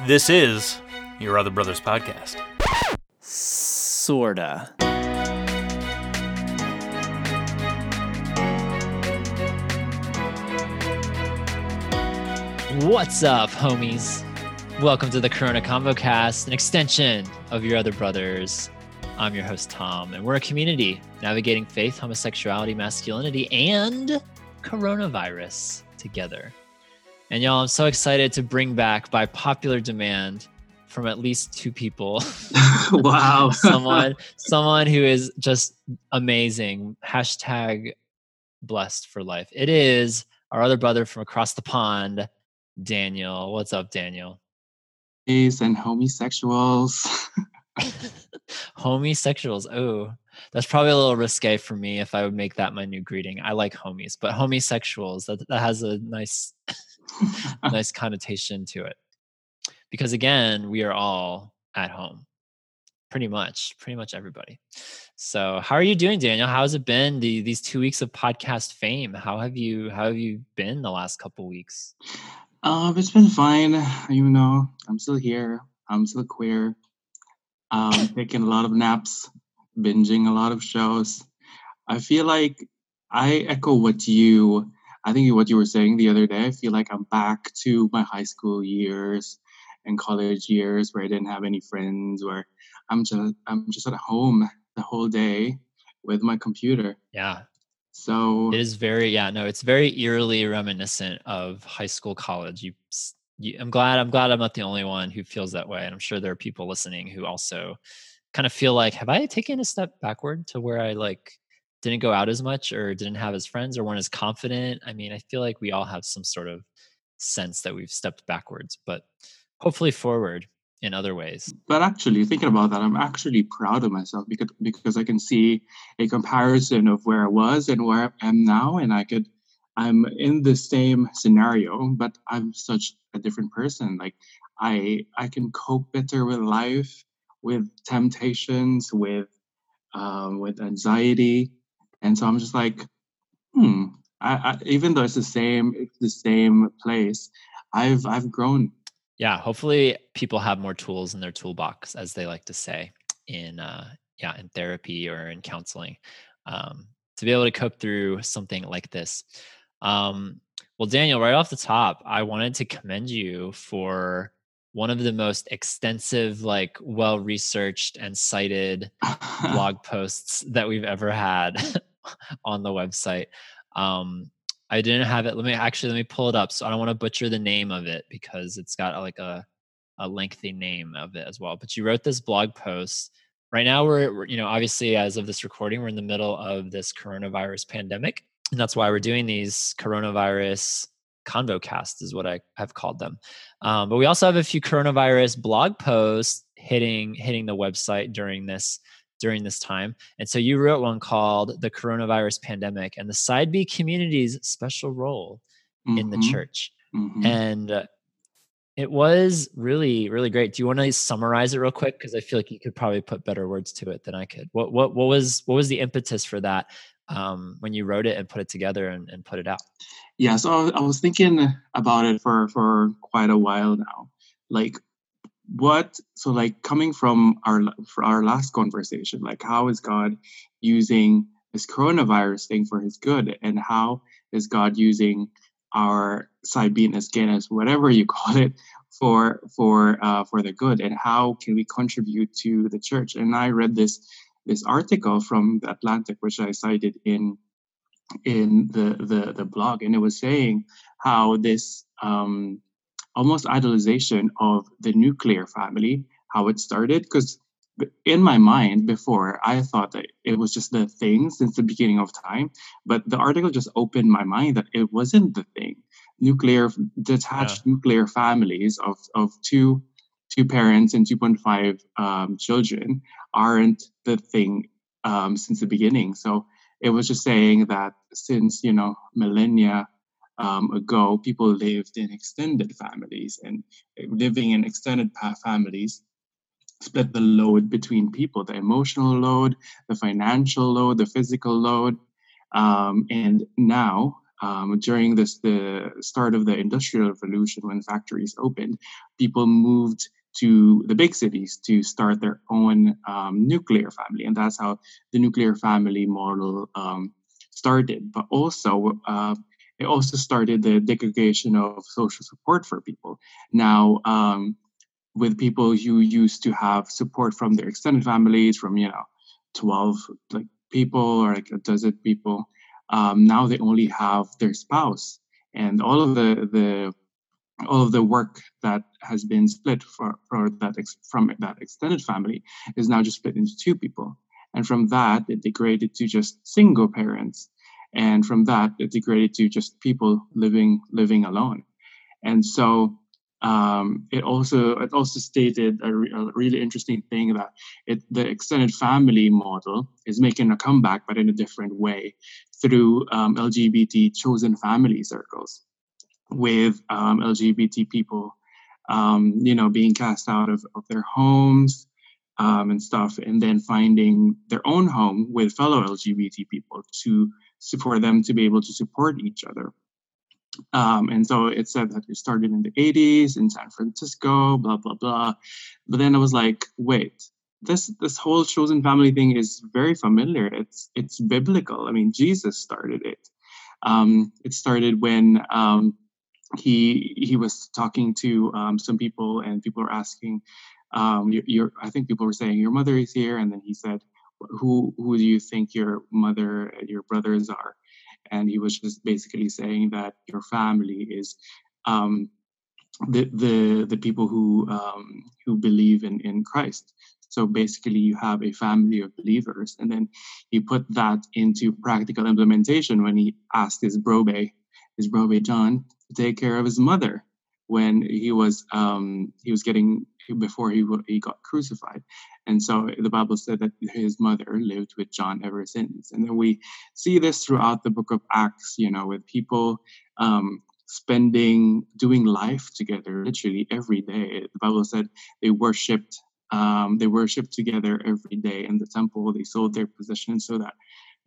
This is your Other Brothers podcast. Sorta. What's up, homies? Welcome to the Corona Convo Cast, an extension of your Other Brothers. I'm your host, Tom, and we're a community navigating faith, homosexuality, masculinity, and coronavirus together. And y'all, I'm so excited to bring back by popular demand from at least two people. wow. someone someone who is just amazing. Hashtag blessed for life. It is our other brother from across the pond, Daniel. What's up, Daniel? Gays and homosexuals. homosexuals. Oh, that's probably a little risque for me if I would make that my new greeting. I like homies, but homosexuals, that, that has a nice nice connotation to it. Because again, we are all at home. Pretty much, pretty much everybody. So, how are you doing, Daniel? How has it been the, these two weeks of podcast fame? How have you how have you been the last couple weeks? Um, it's been fine. You know, I'm still here. I'm still queer. Um, taking a lot of naps, binging a lot of shows. I feel like I echo what you, I think what you were saying the other day. I feel like I'm back to my high school years and college years where I didn't have any friends, where I'm just I'm just at home the whole day with my computer. Yeah. So it is very yeah no it's very eerily reminiscent of high school college. You, you I'm glad I'm glad I'm not the only one who feels that way, and I'm sure there are people listening who also kind of feel like have I taken a step backward to where I like didn't go out as much or didn't have as friends or weren't as confident. I mean, I feel like we all have some sort of sense that we've stepped backwards, but hopefully forward in other ways. But actually, thinking about that, I'm actually proud of myself because because I can see a comparison of where I was and where I am now, and I could I'm in the same scenario, but I'm such a different person. Like I I can cope better with life, with temptations, with um, with anxiety, and so I'm just like, hmm. I, I, even though it's the same, it's the same place. I've I've grown yeah hopefully people have more tools in their toolbox as they like to say in uh yeah in therapy or in counseling um to be able to cope through something like this um well daniel right off the top i wanted to commend you for one of the most extensive like well researched and cited blog posts that we've ever had on the website um I didn't have it. Let me actually let me pull it up. So I don't want to butcher the name of it because it's got like a a lengthy name of it as well. But you wrote this blog post. Right now we're you know obviously as of this recording we're in the middle of this coronavirus pandemic, and that's why we're doing these coronavirus convo casts is what I have called them. Um, but we also have a few coronavirus blog posts hitting hitting the website during this during this time. And so you wrote one called The Coronavirus Pandemic and the Side B Community's Special Role mm-hmm. in the mm-hmm. Church. Mm-hmm. And uh, it was really, really great. Do you want to summarize it real quick? Because I feel like you could probably put better words to it than I could. What what what was what was the impetus for that um, when you wrote it and put it together and, and put it out? Yeah, so I was thinking about it for for quite a while now. Like, what so like coming from our for our last conversation like how is god using this coronavirus thing for his good and how is god using our as Guinness, whatever you call it, for for uh, for the good, and how can we contribute to the church? And I read this this article from the Atlantic, which I cited in in the the, the blog, and it was saying how this um, almost idolization of the nuclear family, how it started. Because in my mind before, I thought that it was just the thing since the beginning of time. But the article just opened my mind that it wasn't the thing. Nuclear, detached yeah. nuclear families of, of two two parents and 2.5 um, children aren't the thing um, since the beginning. So it was just saying that since you know millennia um, ago, people lived in extended families, and eh, living in extended families split the load between people the emotional load, the financial load, the physical load. Um, and now, um, during this the start of the industrial revolution when factories opened people moved to the big cities to start their own um, nuclear family and that's how the nuclear family model um, started but also uh, it also started the degradation of social support for people. Now um, with people who used to have support from their extended families from you know 12 like people or like a dozen people um, now they only have their spouse. And all of the the all of the work that has been split for, for that ex, from that extended family is now just split into two people. And from that it degraded to just single parents and from that it degraded to just people living living alone. And so um, it also it also stated a, re- a, really interesting thing that it, the extended family model is making a comeback, but in a different way through um, LGBT chosen family circles, with um, LGBT people, um, you know, being cast out of, of their homes um, and stuff, and then finding their own home with fellow LGBT people to for them to be able to support each other. Um, and so it said that it started in the 80s in San Francisco, blah, blah, blah. But then I was like, wait, this this whole chosen family thing is very familiar. It's it's biblical. I mean, Jesus started it. Um, it started when um, he he was talking to um, some people, and people were asking, um, your, your, I think people were saying, "Your mother is here," and then he said, "Who who do you think your mother and your brothers are?" and he was just basically saying that your family is um, the the the people who um, who believe in in Christ. So basically, you have a family of believers, and then he put that into practical implementation when he asked his brobe, his brobe John, to take care of his mother when he was um, he was getting before he he got crucified, and so the Bible said that his mother lived with John ever since. And then we see this throughout the book of Acts, you know, with people um, spending, doing life together literally every day. The Bible said they worshiped. Um, they worshiped together every day in the temple. They sold their possessions so that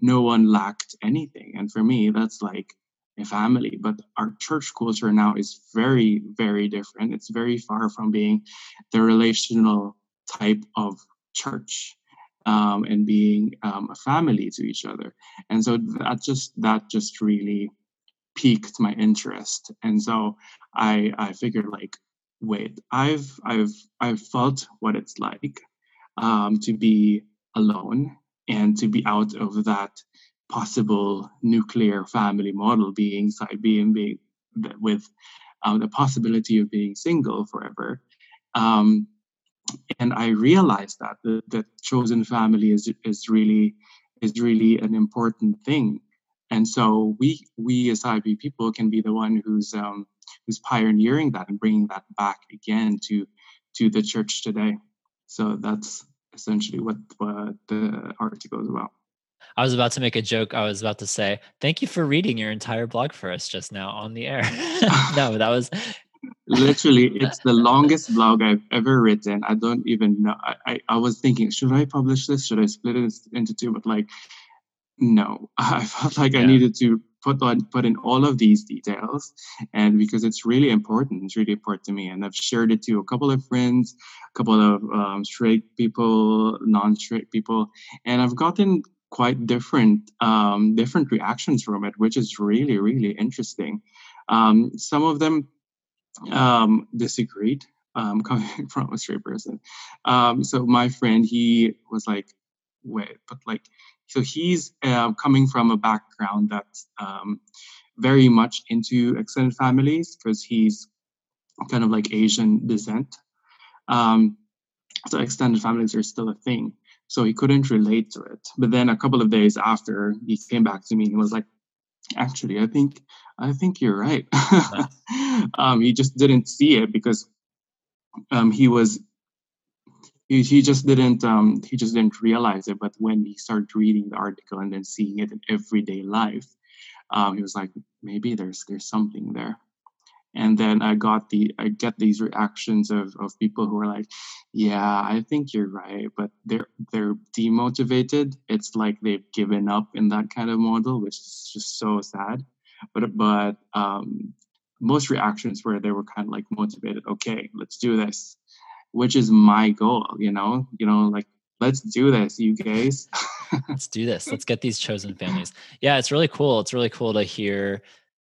no one lacked anything. And for me, that's like a family. But our church culture now is very, very different. It's very far from being the relational type of church um, and being um, a family to each other. And so that just that just really piqued my interest. And so I I figured like, wait, I've I've I've felt what it's like um, to be alone and to be out of that possible nuclear family model being side being being with um, the possibility of being single forever um, and I realized that the, the chosen family is is really is really an important thing. And so we we as IB people can be the one who's um, who's pioneering that and bringing that back again to to the church today. So that's essentially what, what the article is about. I was about to make a joke. I was about to say, thank you for reading your entire blog for us just now on the air. no, that was literally it's the longest blog i've ever written. I don't even know. I, I, I was thinking should i publish this? Should i split it into two? But like no. I felt like yeah. i needed to put on put in all of these details. And because it's really important it's really important to me. And i've shared it to a couple of friends a couple of um, straight people non-straight people. And i've gotten quite different um, different reactions from it which is really really interesting. Um, some of them um, disagreed um, coming from a straight person. Um, so my friend, he was like, wait, but like, so he's uh, coming from a background that's um, very much into extended families because he's kind of like Asian descent. Um, so extended families are still a thing. So he couldn't relate to it. But then a couple of days after, he came back to me and he was like, actually, I think I think you're right. um, he just didn't see it because um, he was he, he just didn't um, he just didn't realize it. But when he started reading the article and then seeing it in everyday life, um, he was like, maybe there's there's something there. And then I got the I get these reactions of of people who are like, yeah, I think you're right, but they're they're demotivated. It's like they've given up in that kind of model, which is just so sad but but um, most reactions where they were kind of like motivated. Okay, let's do this, which is my goal. You know, you know, like let's do this, you guys. let's do this. Let's get these chosen families. Yeah, it's really cool. It's really cool to hear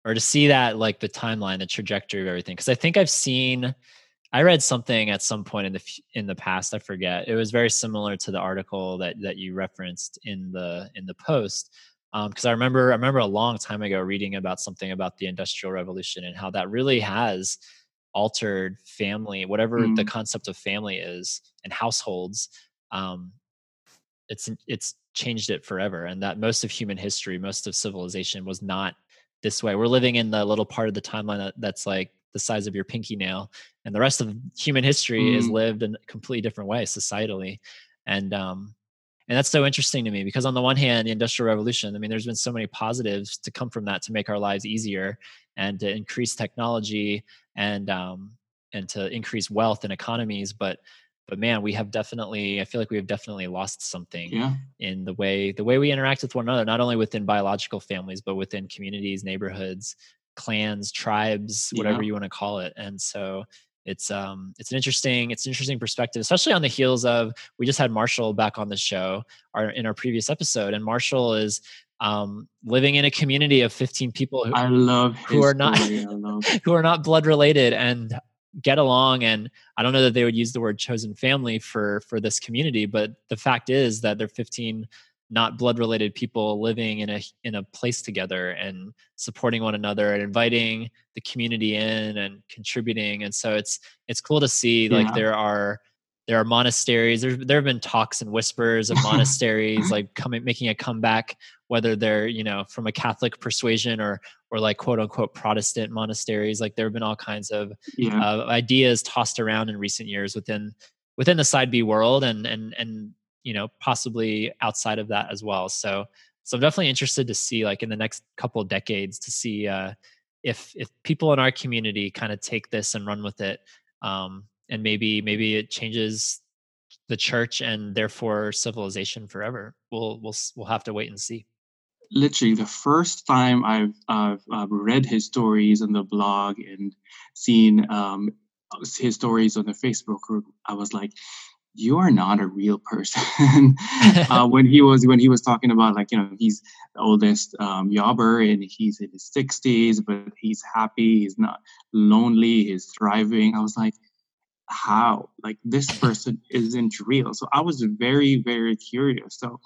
or to see that like the timeline, the trajectory of everything. Because I think I've seen. I read something at some point in the in the past. I forget. It was very similar to the article that that you referenced in the in the post because um, I remember I remember a long time ago reading about something about the Industrial Revolution and how that really has altered family, whatever mm. the concept of family is, and households. Um, it's it's changed it forever, and that most of human history, most of civilization, was not this way. We're living in the little part of the timeline that, that's like the size of your pinky nail, and the rest of human history mm. is lived in a completely different way societally. And um, and that's so interesting to me because on the one hand the industrial revolution i mean there's been so many positives to come from that to make our lives easier and to increase technology and um, and to increase wealth and economies but but man we have definitely i feel like we have definitely lost something yeah. in the way the way we interact with one another not only within biological families but within communities neighborhoods clans tribes whatever yeah. you want to call it and so it's um it's an interesting it's an interesting perspective especially on the heels of we just had marshall back on the show our in our previous episode and marshall is um living in a community of 15 people who, I love who are not who are not blood related and get along and i don't know that they would use the word chosen family for for this community but the fact is that they're 15 not blood related people living in a in a place together and supporting one another and inviting the community in and contributing and so it's it's cool to see yeah. like there are there are monasteries there there have been talks and whispers of monasteries like coming making a comeback whether they're you know from a catholic persuasion or or like quote unquote protestant monasteries like there have been all kinds of yeah. uh, ideas tossed around in recent years within within the side b world and and and you know possibly outside of that as well. So so i'm definitely interested to see like in the next couple of decades to see uh, if if people in our community kind of take this and run with it um, and maybe maybe it changes the church and therefore civilization forever. We'll we'll we'll have to wait and see literally the first time I've, I've, I've read his stories on the blog and seen um, his stories on the Facebook group, I was like, you are not a real person. Uh, when he was when he was talking about like you know he's the oldest um, yobber and he's in his 60s but he's happy he's not lonely he's thriving. I was like how? Like this person isn't real. So i was very very curious. So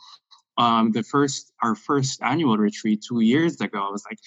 um, the first our first annual retreat two years ago i was like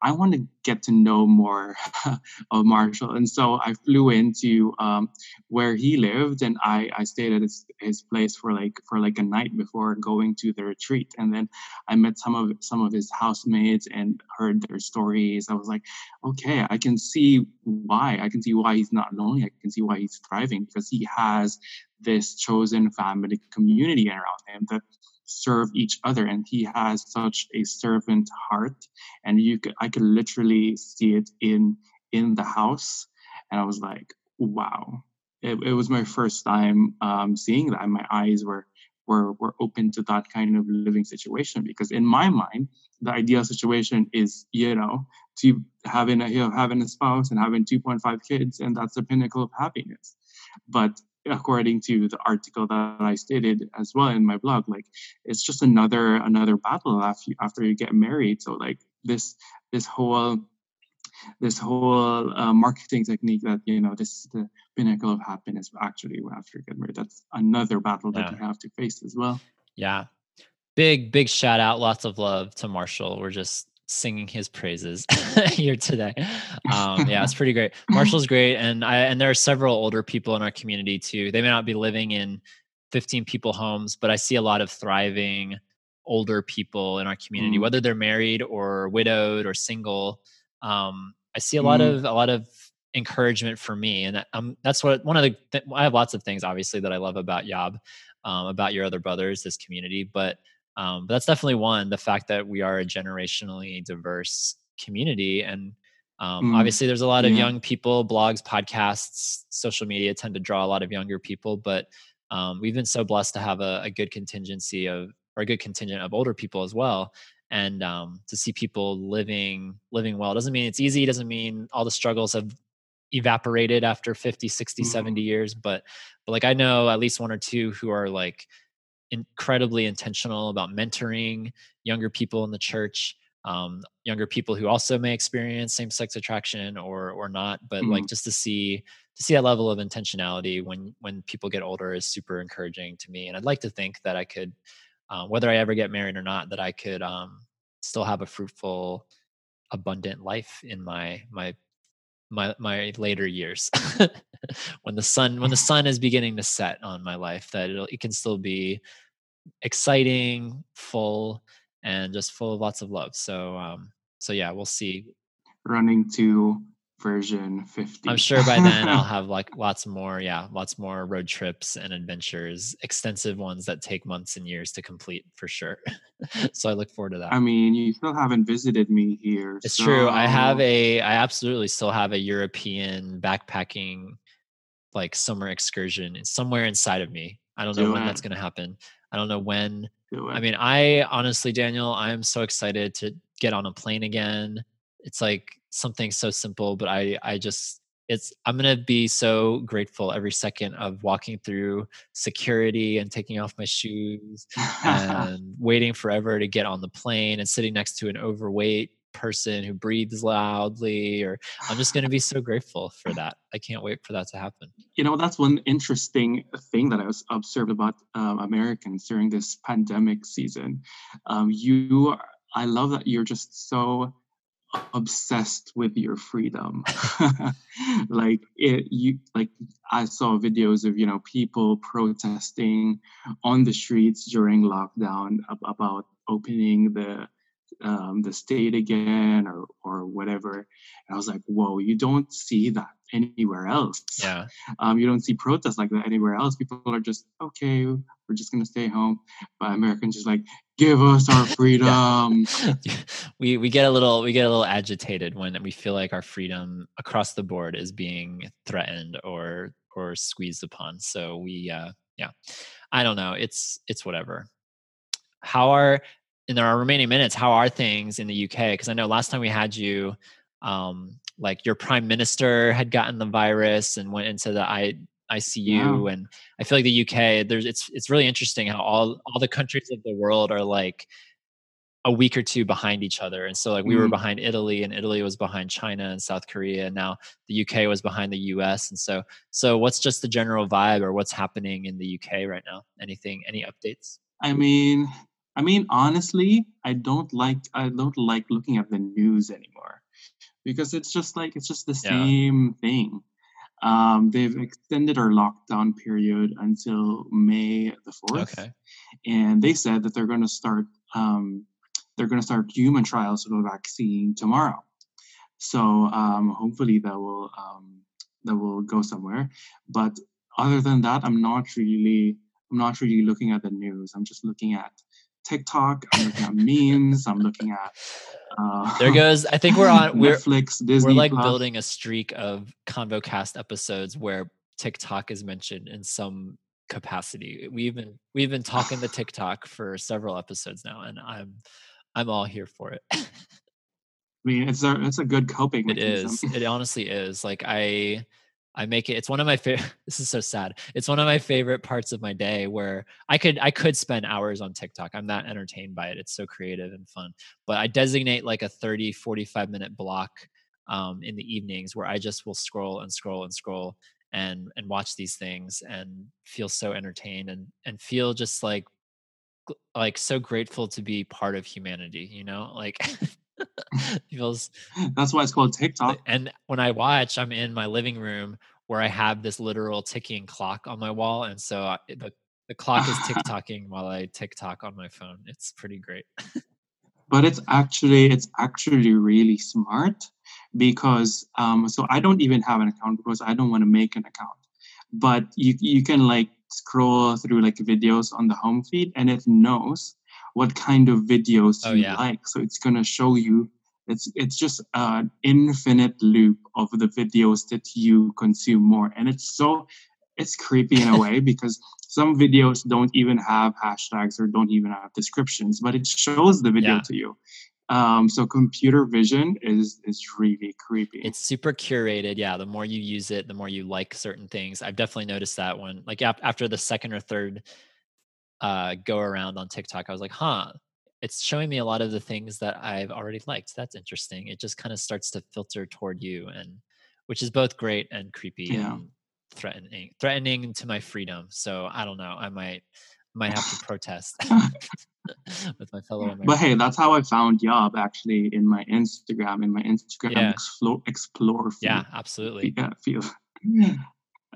I want to get to know more of Marshall. And so I flew into um, where he lived and I, I stayed at his, his place for like for like a night before going to the retreat. And then I met some of some of his housemates and heard their stories. I was like, okay, I can see why. I can see why he's not lonely. I can see why he's thriving because he has this chosen family community around him that serve each other and he has such a servant heart and you could i could literally see it in in the house. And i was like wow. It, it was my first time um, seeing that my eyes were were were open to that kind of living situation because in my mind the ideal situation is you know to having a you know, having a spouse and having 2.5 kids and that's the pinnacle of happiness. But according to the article that I stated as well in my blog, like it's just another another battle after you, after you get married. So like this this whole this whole uh, marketing technique that you know this is the pinnacle of happiness actually after you get married. That's another battle that yeah. you have to face as well. Yeah. Big big shout out lots of love to marshall. We're just singing his praises here today. Um, yeah, it's pretty great. Marshall's great, and I and there are several older people in our community too. They may not be living in 15 people homes, but I see a lot of thriving older people in our community, mm. whether they're married or widowed or single. Um, I see a lot mm. of a lot of encouragement for me, and um, that's what one of the th- I have lots of things obviously that I love about Yob, um, about your other brothers, this community, but um, but that's definitely one the fact that we are a generationally diverse community and um, mm, obviously there's a lot of young people blogs podcasts social media tend to draw a lot of younger people but um, we've been so blessed to have a, a, good contingency of or a good contingent of older people as well and um, to see people living living well doesn't mean it's easy doesn't mean all the struggles have evaporated after 50 60 Mm-hmm. 70 years but but like i know at least one or two who are like incredibly intentional about mentoring younger people in the church um, younger people who also may experience same-sex attraction or or not but like Mhm. just to see to see that level of intentionality when when people get older is super encouraging to me and i'd like to think that i could uh, whether i ever get married or not that i could um, still have a fruitful abundant life in my my my my later years when the sun when the sun is beginning to set on my life that it'll, it can still be exciting full and just full of lots of love. So um so yeah we'll see. Running to version 50 i'm sure by then i'll have like lots more yeah lots more road trips and adventures extensive ones that take months and years to complete for sure. So i look forward to that. I mean you still haven't visited me here It's true. I have a I absolutely still have a European backpacking like summer excursion somewhere inside of me. I don't know Do when that's going to happen. I don't know when. do I mean, I honestly Daniel, I am so excited to get on a plane again. It's like something so simple, but I I just it's I'm going to be so grateful every second of walking through security and taking off my shoes and waiting forever to get on the plane and sitting next to an overweight person who breathes loudly or i'm just going to be so grateful for that. I can't wait for that to happen. You know that's one interesting thing that i was observed about um, americans during this pandemic season. Um, you are- i love that you're just so obsessed with your freedom. Like it you like i saw videos of you know people protesting on the streets during lockdown ab- about opening the um, the state again or or whatever and i was like whoa you don't see that anywhere else yeah um, you don't see protests like that anywhere else. People are just okay. We're just gonna stay home. But Americans just like give us our freedom. we we get a little we get a little agitated when we feel like our freedom across the board is being threatened or or squeezed upon so we uh yeah i don't know it's it's whatever how are in our remaining minutes how are things in the uk because i know last time we had you um like your prime minister had gotten the virus and went into the i ICU and I feel like the UK there's it's it's really interesting how all all the countries of the world are like a week or two behind each other. And so like we were Mm. behind Italy and Italy was behind China and South Korea and now the UK was behind the US and so so what's just the general vibe or what's happening in the UK right now? Anything any updates? I mean, I mean, honestly, I don't like I don't like looking at the news anymore because it's just like it's just the Yeah. same thing. Um, they've extended our lockdown period until May the fourth. okay and they said that they're going to start um, they're going to start human trials of the vaccine tomorrow. So um, hopefully that will um, that will go somewhere. But other than that, I'm not really I'm not really looking at the news. I'm just looking at TikTok. I'm looking at memes. I'm looking at uh, there goes I think we're on we're Netflix, Disney. we're like Plus. building a streak of convocast episodes where TikTok is mentioned in some capacity. We've been we've been talking to TikTok for several episodes now, and I'm I'm all here for it. I mean, it's a it's a good coping it mechanism. is. It honestly is. Like I I make it. It's one of my favorite. This is so sad. It's one of my favorite parts of my day where I could I could spend hours on TikTok. I'm that entertained by it. It's so creative and fun. But I designate like a 30 45 minute block um, in the evenings where I just will scroll and scroll and scroll and and watch these things and feel so entertained and and feel just like like so grateful to be part of humanity. You know, like feels That's why it's called TikTok. and when I watch, I'm in my living room where I have this literal ticking clock on my wall, and so I, the the clock is tick tocking while I TikTok on my phone. It's pretty great. but it's actually it's actually really smart because um so i don't even have an account because i don't want to make an account but you you can like scroll through like videos on the home feed and it knows what kind of videos Oh, you yeah. like so it's going to show you it's it's just an infinite loop of the videos that you consume more and it's so it's creepy in a way because some videos don't even have hashtags or don't even have descriptions, but it shows the video Yeah. to you. Um, so computer vision is is really creepy. It's super curated. Yeah. The more you use it, the more you like certain things. I've definitely noticed that when, like, ap- after the second or third uh, go around on TikTok, I was like, huh, it's showing me a lot of the things that I've already liked. That's interesting. It just kind of starts to filter toward you, and which is both great and creepy Yeah. and threatening, threatening to my freedom. So I don't know. I might, might have to protest with my fellow Americans. But hey, that's how I found Yob actually in my Instagram, in my Instagram Yeah. explore explore feed. yeah, absolutely. yeah, feel.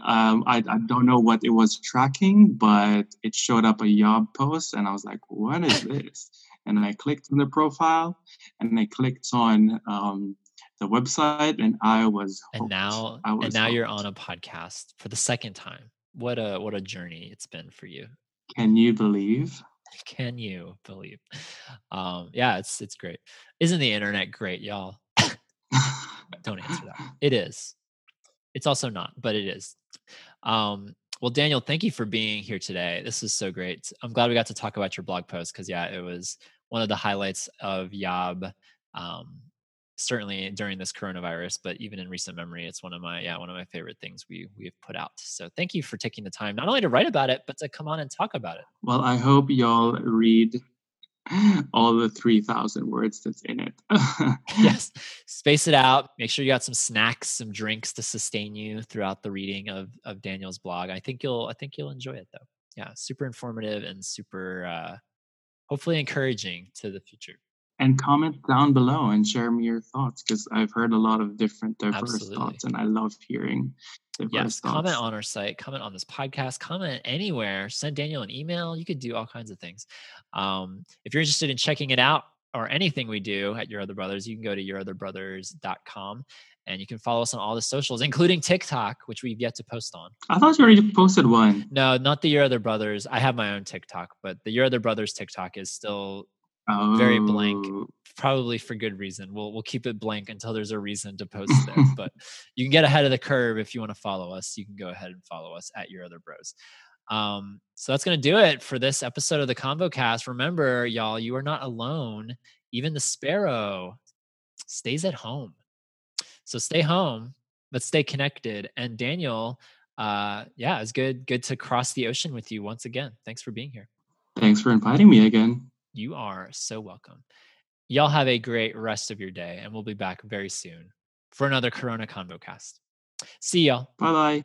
Um, I, I don't know what it was tracking, but it showed up a job post, and I was like, "What is this?" And I clicked on the profile, and I clicked on um, the website, and I was and now I and was now you're on a podcast for the second time. What a what a journey it's been for you. Can you believe? can you believe? Um yeah it's it's great. Isn't the internet great y'all? Don't answer that. It is it's also not but it is. Um well daniel thank you for being here today. This is so great. I'm glad we got to talk about your blog post because yeah it was one of the highlights of Yob. um certainly during this coronavirus but even in recent memory it's one of my yeah one of my favorite things we we've put out. So thank you for taking the time not only to write about it but to come on and talk about it. Well, I hope y'all read all the three thousand words that's in it. yes. Space it out. Make sure you got some snacks some drinks to sustain you throughout the reading of of daniel's blog. I think you'll i think you'll enjoy it though. Yeah super informative and super uh hopefully encouraging to the future. And comment down below and share me your thoughts because I've heard a lot of different diverse Absolutely. thoughts and I love hearing yes comment on our site comment on this podcast comment anywhere send daniel an email you could do all kinds of things um, if you're interested in checking it out or anything we do at your other brothers you can go to yourotherbrothers.com and you can follow us on all the socials including tiktok which we've yet to post on I thought you already posted one. No, not the Your Other Brothers. I have my own TikTok, but the Your Other Brothers TikTok is still Oh, Very blank. probably for good reason. We'll we'll keep it blank until there's a reason to post there. but you can get ahead of the curve if you want to follow us. You can go ahead and follow us at Your Other Bros. Um, so that's gonna do it for this episode of the Convo Cast. Remember, y'all, you are not alone. Even the sparrow stays at home. So stay home, but stay connected. And Daniel, uh, yeah, it's good good to cross the ocean with you once again. Thanks for being here. Thanks for inviting me again. You are so welcome. Y'all have a great rest of your day, and we'll be back very soon for another Corona Convo cast. See y'all. Bye bye.